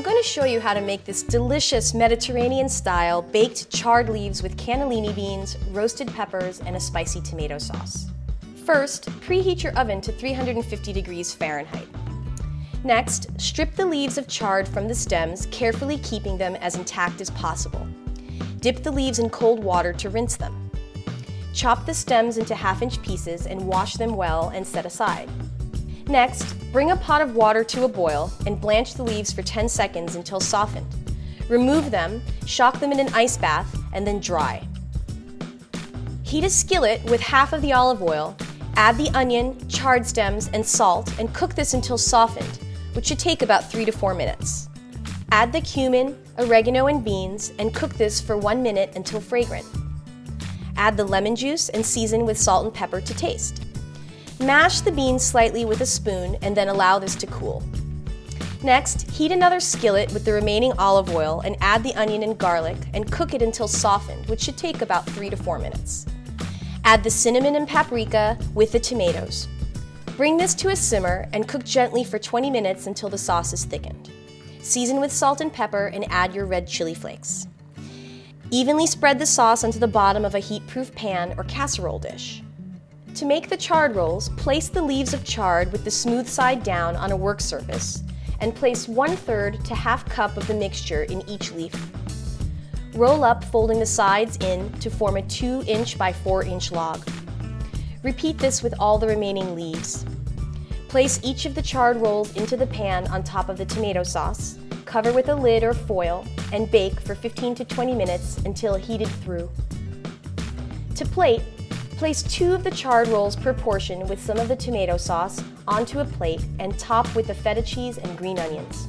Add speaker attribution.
Speaker 1: I'm going to show you how to make this delicious Mediterranean style baked chard leaves with cannellini beans, roasted peppers, and a spicy tomato sauce. First, preheat your oven to 350 degrees Fahrenheit. Next, strip the leaves of chard from the stems, carefully keeping them as intact as possible. Dip the leaves in cold water to rinse them. Chop the stems into half-inch pieces and wash them well and set aside. Next, bring a pot of water to a boil and blanch the leaves for 10 seconds until softened. Remove them, shock them in an ice bath, and then dry. Heat a skillet with half of the olive oil, add the onion, chard stems, and salt, and cook this until softened, which should take about 3 to 4 minutes. Add the cumin, oregano, and beans, and cook this for 1 minute until fragrant. Add the lemon juice and season with salt and pepper to taste. Mash the beans slightly with a spoon and then allow this to cool. Next, heat another skillet with the remaining olive oil and add the onion and garlic and cook it until softened, which should take about 3 to 4 minutes. Add the cinnamon and paprika with the tomatoes. Bring this to a simmer and cook gently for 20 minutes until the sauce is thickened. Season with salt and pepper and add your red chili flakes. Evenly spread the sauce onto the bottom of a heat-proof pan or casserole dish. To make the chard rolls, place the leaves of chard with the smooth side down on a work surface and place one third to half cup of the mixture in each leaf. Roll up, folding the sides in to form a 2 inch by 4 inch log. Repeat this with all the remaining leaves. Place each of the chard rolls into the pan on top of the tomato sauce, cover with a lid or foil, and bake for 15 to 20 minutes until heated through. To plate, Place two of the chard rolls per portion with some of the tomato sauce onto a plate and top with the feta cheese and green onions.